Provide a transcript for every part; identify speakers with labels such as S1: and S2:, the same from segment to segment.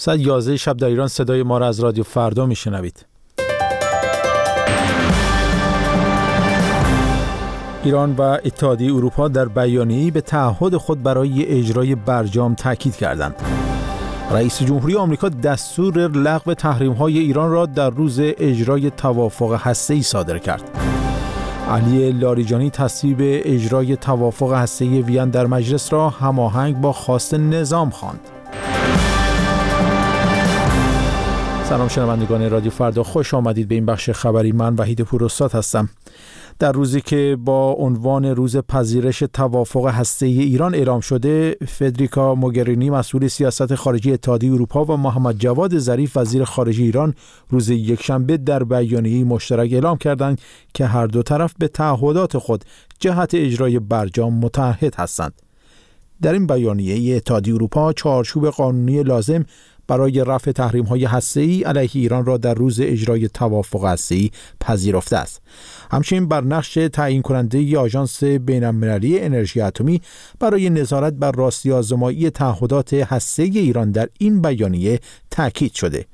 S1: ساعت 11 شب در ایران صدای ما را از رادیو فردا میشنوید. ایران و اتحادیه اروپا در بیانیه‌ای به تعهد خود برای اجرای برجام تاکید کردند. رئیس جمهوری آمریکا دستور لغو تحریم‌های ایران را در روز اجرای توافق هسته‌ای صادر کرد. علی لاریجانی تصویب اجرای توافق هسته‌ای وین در مجلس را هماهنگ با خواست نظام خواند. سلام شنوندگان رادیو فردا خوش آمدید. به این بخش خبری من وحید پوراستاد هستم. در روزی که با عنوان روز پذیرش توافق هسته ایران اعلام شده فدریکا موگرینی مسئول سیاست خارجی اتحادیه اروپا و محمد جواد ظریف وزیر خارجه ایران روز یکشنبه در بیانیه مشترک اعلام کردند که هر دو طرف به تعهدات خود جهت اجرای برجام متحد هستند. در این بیانیه اتحادیه اروپا چارچوب قانونی لازم برای رفع تحریم های ای علیه ایران را در روز اجرای توافق ای پذیرفته است. همچنین بر نقش تعیین کننده آژانس بین‌المللی انرژی اتمی برای نظارت بر راستی آزمایی تعهدات ای ایران در این بیانیه تاکید شده.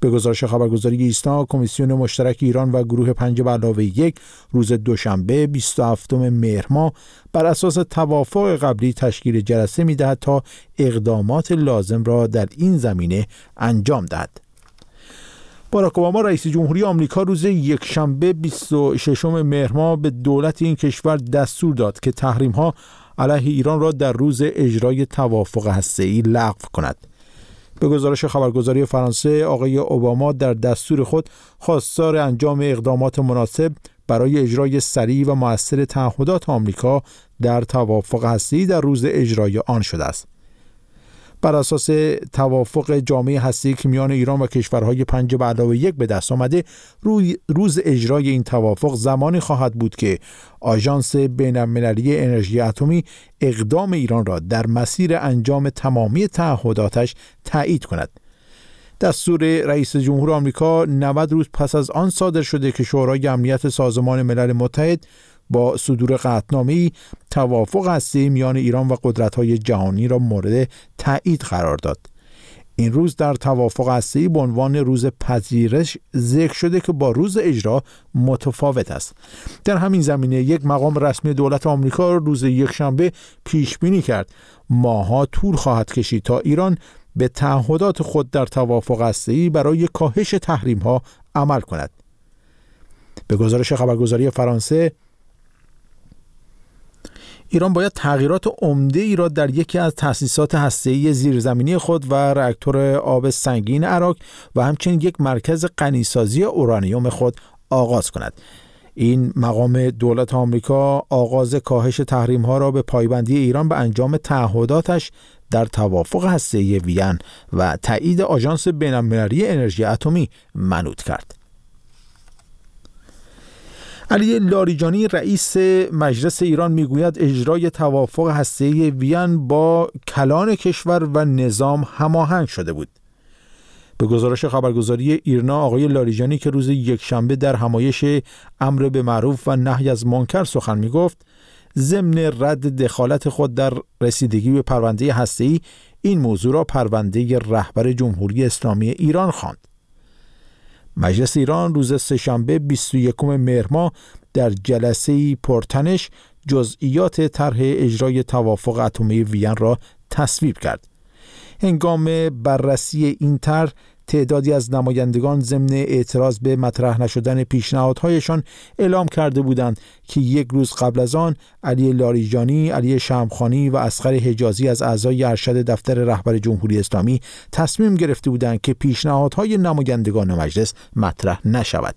S1: به گزارش خبرگزاری ایسنا کمیسیون مشترک ایران و گروه پنج به علاوه یک روز دوشنبه 27 مهر ماه بر اساس توافق قبلی تشکیل جلسه می‌دهد تا اقدامات لازم را در این زمینه انجام دهد. باراک اوباما رئیس جمهوری آمریکا روز یکشنبه 26 مهر ماه به دولت این کشور دستور داد که تحریم ها علیه ایران را در روز اجرای توافق هسته‌ای لغو کند. به گزارش خبرگزاری فرانسه آقای اوباما در دستور خود خواستار انجام اقدامات مناسب برای اجرای سریع و موثر تعهدات آمریکا در توافق هستی در روز اجرای آن شده است. بر اساس توافق جامعه هستی که میان ایران و کشورهای پنج به علاوه یک به دست آمده روز اجرای این توافق زمانی خواهد بود که آژانس بینالمللی انرژی اتمی اقدام ایران را در مسیر انجام تمامی تعهداتش تایید کند. دستور رئیس جمهور آمریکا 90 روز پس از آن صادر شده که شورای امنیت سازمان ملل متحد با صدور قطنامه توافق هستی میان ایران و قدرت‌های جهانی را مورد تایید قرار داد. این روز در توافق هستی به عنوان روز پذیرش ذکر شده که با روز اجرا متفاوت است. در همین زمینه یک مقام رسمی دولت آمریکا روز یکشنبه پیش بینی کرد ماها طول خواهد کشید تا ایران به تعهدات خود در توافق هستی برای کاهش تحریم ها عمل کند. به گزارش خبرگزاری فرانسه ایران باید تغییرات عمده ای را در یکی از تأسیسات هسته‌ای زیرزمینی خود و راکتور آب سنگین عراق و همچنین یک مرکز غنیسازی اورانیوم خود آغاز کند. این مقام دولت آمریکا آغاز کاهش تحریم ها را به پایبندی ایران به انجام تعهداتش در توافق هسته‌ای وین و تایید آژانس بین‌المللی انرژی اتمی منوط کرد. علی لاریجانی رئیس مجلس ایران می‌گوید اجرای توافق هسته‌ای وین با کلان کشور و نظام هماهنگ شده بود. به گزارش خبرگزاری ایرنا آقای لاریجانی که روز یکشنبه در همایش امر به معروف و نهی از منکر سخن می‌گفت ضمن رد دخالت خود در رسیدگی به پرونده هسته‌ای این موضوع را پرونده رهبر جمهوری اسلامی ایران خواند. مجلس ایران روز سهشنبه 21 مهر ماه در جلسه پرتنش جزئیات طرح اجرای توافق اتمی وین را تصویب کرد. هنگام بررسی این طرح تعدادی از نمایندگان ضمن اعتراض به مطرح نشدن پیشنهادهایشان اعلام کرده بودند که یک روز قبل از آن علی لاریجانی، علی شمخانی و اسخر حجازی از اعضای ارشد دفتر رهبر جمهوری اسلامی تصمیم گرفته بودند که پیشنهادهای نمایندگان مجلس مطرح نشود.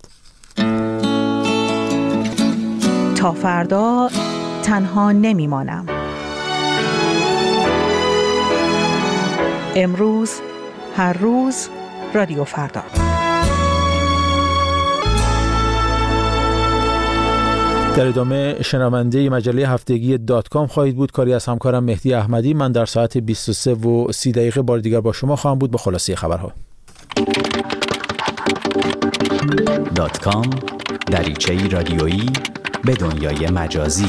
S2: تا فردا تنها نمیمانم. امروز هر روز رادیو فردا.
S1: در ادامه شنونده مجله هفتگی دات کام خواهید بود. کاری از همکارم مهدی احمدی. من در ساعت 23 و 30 دقیقه بار دیگر با شما خواهم بود. به خلاصه خبرها.
S3: دات کام دریچه رادیویی به دنیای مجازی.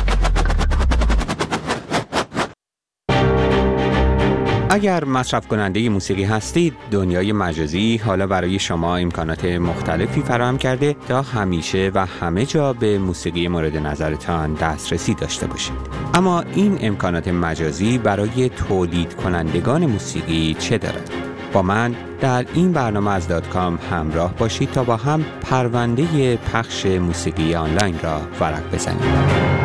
S4: اگر مصرف کننده موسیقی هستید دنیای مجازی حالا برای شما امکانات مختلفی فراهم کرده تا همیشه و همه جا به موسیقی مورد نظرتان دسترسی داشته باشید اما این امکانات مجازی برای تولید کنندگان موسیقی چه دارد؟ با من در این برنامه از دات کام همراه باشید تا با هم پرونده پخش موسیقی آنلاین را ورق بزنیم.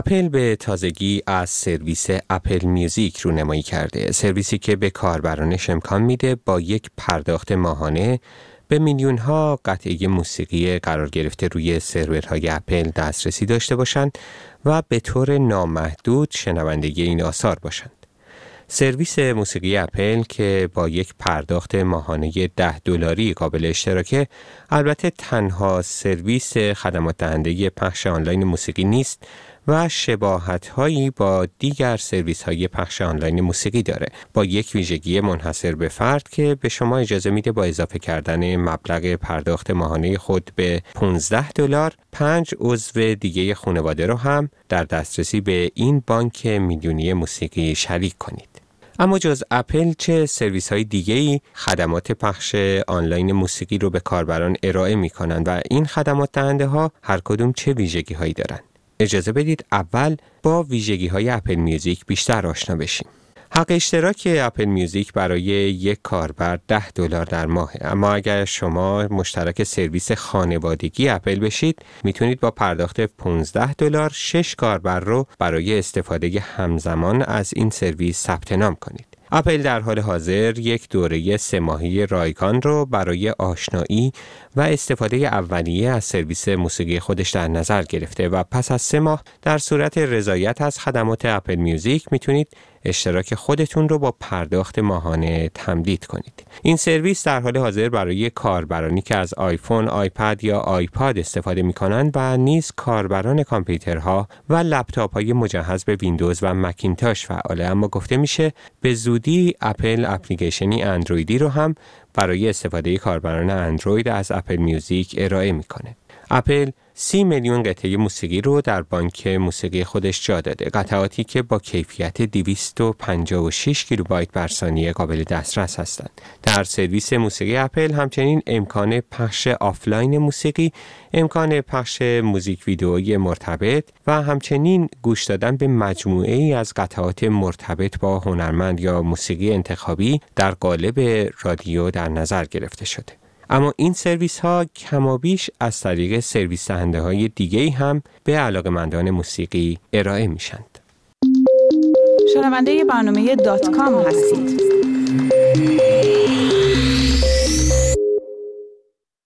S4: اپل به تازگی از سرویس Apple Music رو نمایی کرده سرویسی که به کاربرانش امکان میده با یک پرداخت ماهانه به میلیون ها قطعه موسیقی قرار گرفته روی سرورهای اپل دسترسی داشته باشند و به طور نامحدود شنونده‌ی این آثار باشند. سرویس موسیقی اپل که با یک پرداخت ماهانه ده دلاری قابل اشتراکه البته تنها سرویس خدمات دهنده پخش آنلاین موسیقی نیست و شباهت هایی با دیگر سرویس های پخش آنلاین موسیقی داره. با یک ویژگی منحصر به فرد که به شما اجازه میده با اضافه کردن مبلغ پرداخت ماهانه خود به 15 دلار پنج عضو دیگه خانواده رو هم در دسترسی به این بانک میلیونی موسیقی شریک کنید. اما جز اپل چه سرویس های دیگه ای خدمات پخش آنلاین موسیقی رو به کاربران ارائه می کنند و این خدمات دهنده ها هر کدوم چه ویژگی هایی دارند؟ اجازه بدید اول با ویژگی های Apple Music بیشتر آشنا بشیم. حق اشتراک Apple Music برای یک کاربر 10 دلار در ماه اما اگر شما مشترک سرویس خانوادگی اپل بشید می‌تونید با پرداخت 15 دلار 6 کاربر رو برای استفاده همزمان از این سرویس ثبت نام کنید اپل در حال حاضر یک دوره سه ماهه‌ی رایگان رو برای آشنایی و استفاده اولیه از سرویس موسیقی خودش در نظر گرفته و پس از سه ماه در صورت رضایت از خدمات اپل میوزیک می‌تونید اشتراک خودتون رو با پرداخت ماهانه تمدید کنید. این سرویس در حال حاضر برای کاربرانی که از آیفون، آیپد یا آیپاد استفاده می کنند و نیز کاربران کامپیوترها و لپتاپ های مجهز به ویندوز و مکینتاش فعاله اما گفته میشه به زودی اپل اپلیکیشنی اندرویدی رو هم برای استفاده کاربران اندروید از اپل میوزیک ارائه می‌کنه. اپل سی میلیون قطعه موسیقی رو در بانک موسیقی خودش جا داده. قطعاتی که با کیفیت 256 کیلوبایت بر ثانیه قابل دسترس هستند. در سرویس موسیقی اپل همچنین امکان پخش آفلاین موسیقی امکان پخش موزیک ویدئویی مرتبط و همچنین گوش دادن به مجموعه ای از قطعات مرتبط با هنرمند یا موسیقی انتخابی در قالب رادیو در نظر گرفته شده. اما این سرویس ها کمابیش از طریق سرویس دهنده های دیگه هم به علاقمندان موسیقی ارائه میشند.
S2: شنونده برنامه دات کام هستید.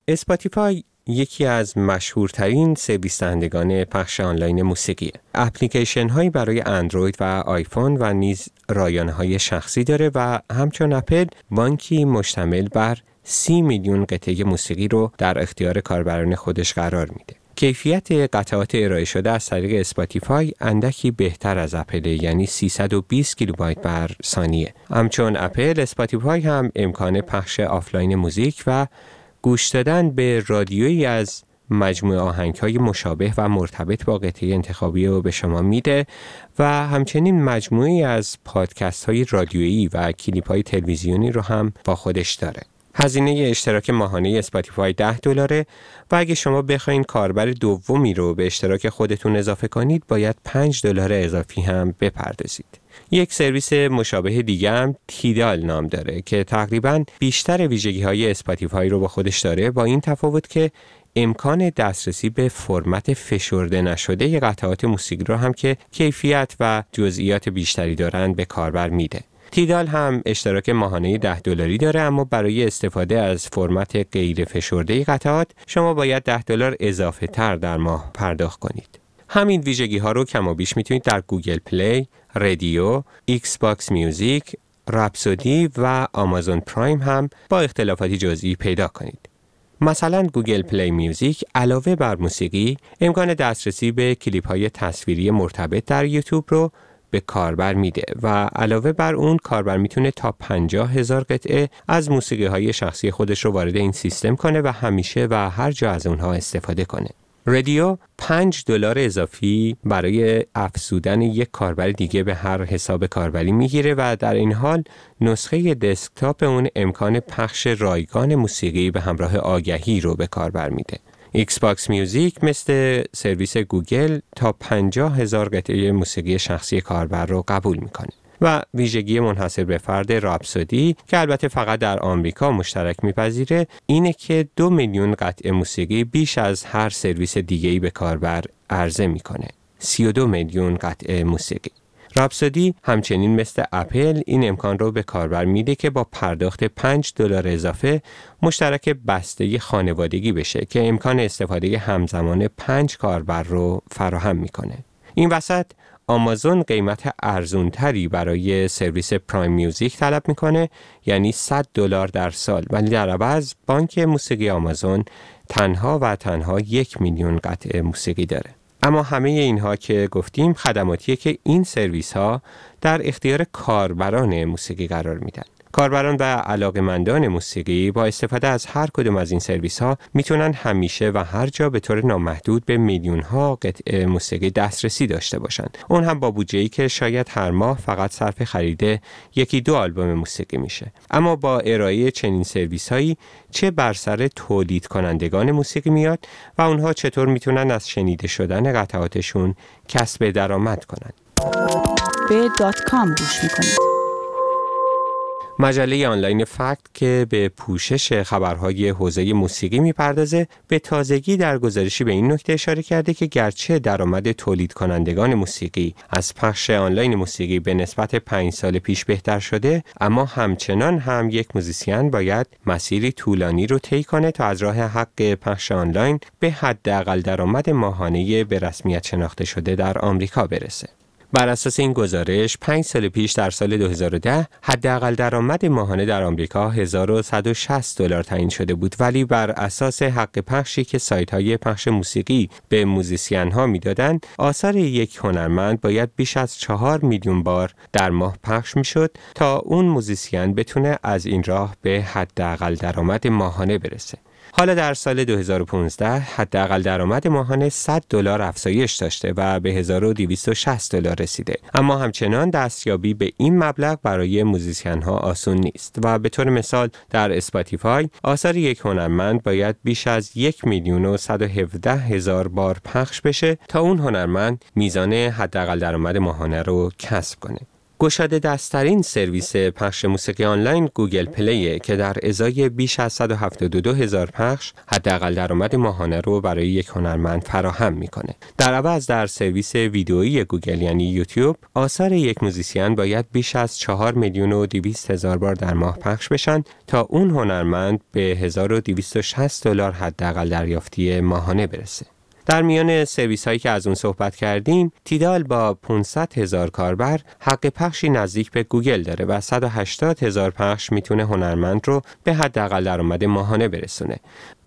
S4: اسپاتیفای یکی از مشهورترین سرویس دهندگان پخش آنلاین موسیقی اپلیکیشن هایی برای اندروید و آیفون و نیز رایانه های شخصی داره و همچون اپل بانکی مشتمل بر سی میلیون قطعه موسیقی رو در اختیار کاربران خودش قرار میده. کیفیت قطعات ارائه شده از طریق اسپاتیفای اندکی بهتر از اپل یعنی 320 کیلوبایت بر ثانیه. همچون اپل اسپاتیفای هم امکان پخش آفلاین موزیک و گوش دادن به رادیویی از مجموعه آهنگ های مشابه و مرتبط با قطعه انتخابی رو به شما میده و همچنین مجموعه‌ای از پادکست های رادیویی و کلیپ های تلویزیونی رو هم با خودش داره. هزینه اشتراک ماهانه اسپاتیفای 10 دلاره و اگه شما بخواین کاربر دومی رو به اشتراک خودتون اضافه کنید باید 5 دلار اضافی هم بپردازید. یک سرویس مشابه دیگه هم تیدال نام داره که تقریبا بیشتر ویژگی های اسپاتیفای رو با خودش داره با این تفاوت که امکان دسترسی به فرمت فشرده نشده قطعات موسیقی رو هم که کیفیت و جزئیات بیشتری دارند به کاربر میده. تیدال هم اشتراک ماهانه 10 دلاری داره اما برای استفاده از فرمت غیر فشرده قطعات شما باید 10 دلار اضافه تر در ماه پرداخت کنید. همین ویژگی ها رو کم و بیش می‌تونید در گوگل پلی، آردیو، ایکس باکس میوزیک، رپسودی و آمازون پرایم هم با اختلافاتی جزئی پیدا کنید. مثلا گوگل پلی میوزیک علاوه بر موسیقی امکان دسترسی به کلیپ های تصویری مرتبط در یوتیوب رو به کاربر میده و علاوه بر اون کاربر می‌تونه تا 50 هزار قطعه از موسیقی های شخصی خودش رو وارد این سیستم کنه و همیشه و هر جا از اونها استفاده کنه. آردیو 5 دلار اضافی برای افزودن یک کاربر دیگه به هر حساب کاربری می‌گیره و در این حال نسخه دسکتاپ اون امکان پخش رایگان موسیقی به همراه آگهی رو به کاربر میده. ایکس باکس میوزیک مثل سرویس گوگل تا 50 هزار قطعه موسیقی شخصی کاربر رو قبول می‌کنه. و ویژگی منحصر به فرد رابسودی که البته فقط در آمریکا مشترک میپذیره اینه که دو میلیون قطعه موسیقی بیش از هر سرویس دیگه‌ای به کاربر عرضه می‌کنه 32 میلیون قطعه موسیقی رابسودی همچنین مثل اپل این امکان رو به کاربر میده که با پرداخت 5 دلار اضافه مشترک بسته خانوادگی بشه که امکان استفاده همزمان 5 کاربر رو فراهم می‌کنه. این وسط آمازون قیمت ارزونتری برای سرویس پرایم میوزیک طلب می‌کنه یعنی 100 دلار در سال ولی در عوض بانک موسیقی آمازون تنها و تنها یک میلیون قطعه موسیقی داره اما همه اینها که گفتیم خدماتیه که این سرویس ها در اختیار کاربران موسیقی قرار میدن. کاربران و علاقمندان موسیقی با استفاده از هر کدوم از این سرویس ها می‌تونن همیشه و هر جا به طور نامحدود به میلیون ها قطعه موسیقی دسترسی داشته باشند. اون هم با بودجه ای که شاید هر ماه فقط صرف خرید یکی دو آلبوم موسیقی میشه. اما با ارائه چنین سرویس هایی چه بر سر تولید کنندگان موسیقی میاد و اونها چطور می‌تونن از شنیده شدن قطعاتشون کسب درآمد کنند.
S2: به گوش می‌کنید.
S4: مجله آنلاین فکت که به پوشش خبرهای حوزه موسیقی می‌پردازه به تازگی در گزارشی به این نکته اشاره کرده که گرچه درآمد تولید کنندگان موسیقی از پخش آنلاین موسیقی به نسبت پنج سال پیش بهتر شده اما همچنان هم یک موزیسین باید مسیری طولانی رو طی کنه تا از راه حق پخش آنلاین به حداقل درآمد ماهانه به رسمیت شناخته شده در آمریکا برسه. بر اساس این گزارش 5 سال پیش در سال 2010 حداقل درآمد ماهانه در آمریکا 1160 دلار تعیین شده بود. ولی بر اساس حق پخشی که سایت های پخش موسیقی به موزیسین ها می‌دادند آثار یک هنرمند باید بیش از 4 میلیون بار در ماه پخش می‌شد تا اون موزیسین بتونه از این راه به حداقل درآمد ماهانه برسه. حالا در سال 2015 حداقل درآمد ماهانه 100 دلار افزایش داشته و به 1260 دلار رسیده. اما همچنان دستیابی به این مبلغ برای موزیسین ها آسون نیست و به طور مثال در اسپاتیفای آثار یک هنرمند باید بیش از یک میلیون و 117 هزار بار پخش بشه تا اون هنرمند میزان حداقل درآمد ماهانه رو کسب کنه. گشاده دست‌ترین سرویس پخش موسیقی آنلاین گوگل پلیه که در ازای بیش از 172 هزار پخش حداقل درآمد ماهانه رو برای یک هنرمند فراهم می‌کنه. در عوض در سرویس ویدئویی گوگل یعنی یوتیوب آثار یک موزیسین باید بیش از 4 میلیون و 200 هزار بار در ماه پخش بشن تا اون هنرمند به 1260 دلار حداقل دریافتی ماهانه برسه. در میان سرویس هایی که از اون صحبت کردیم تیدال با 500 هزار کاربر حق پخشی نزدیک به گوگل داره و 180 هزار پخش می‌تونه هنرمند رو به حداقل درآمد ماهانه برسونه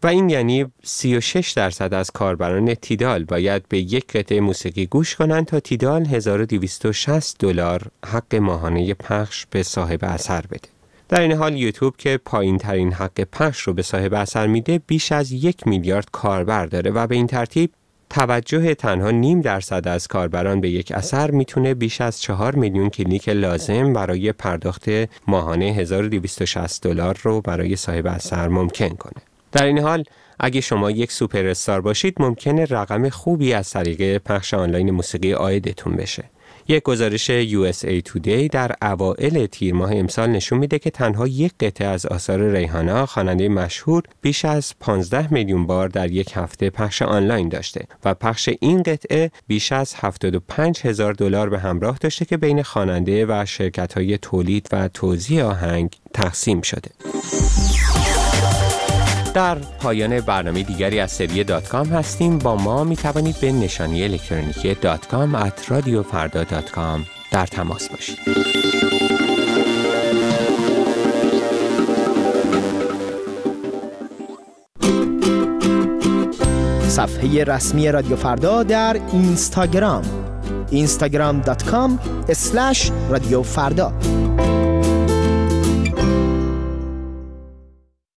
S4: و این یعنی 36 درصد از کاربران تیدال باید به یک قطعه موسیقی گوش کنند تا تیدال 1260 دلار حق ماهانه پخش به صاحب اثر بده. در این حال یوتیوب که پایین ترین حق پخش رو به صاحب اثر میده بیش از یک میلیارد کاربر داره و به این ترتیب توجه تنها نیم درصد از کاربران به یک اثر می‌تونه بیش از چهار میلیون کلیک لازم برای پرداخت ماهانه 1260 دلار رو برای صاحب اثر ممکن کنه. در این حال اگه شما یک سوپر استار باشید ممکنه رقم خوبی از طریق پخش آنلاین موسیقی آیدتون بشه. یک گزارش USA Today در اوائل تیر ماه امسال نشون میده که تنها یک قطعه از آثار ریحانا خواننده مشهور بیش از 15 میلیون بار در یک هفته پخش آنلاین داشته و پخش این قطعه بیش از 75 هزار دلار به همراه داشته که بین خواننده و شرکت های تولید و توزیع آهنگ تقسیم شده. در پایان برنامه دیگری از سری دات کام هستیم. با ما می توانید به نشانی الکترونیکی دات کام at رادیو فردا dot com در تماس باشید.
S5: صفحه رسمی رادیو فردا در اینستاگرام. instagram.com رادیو فردا.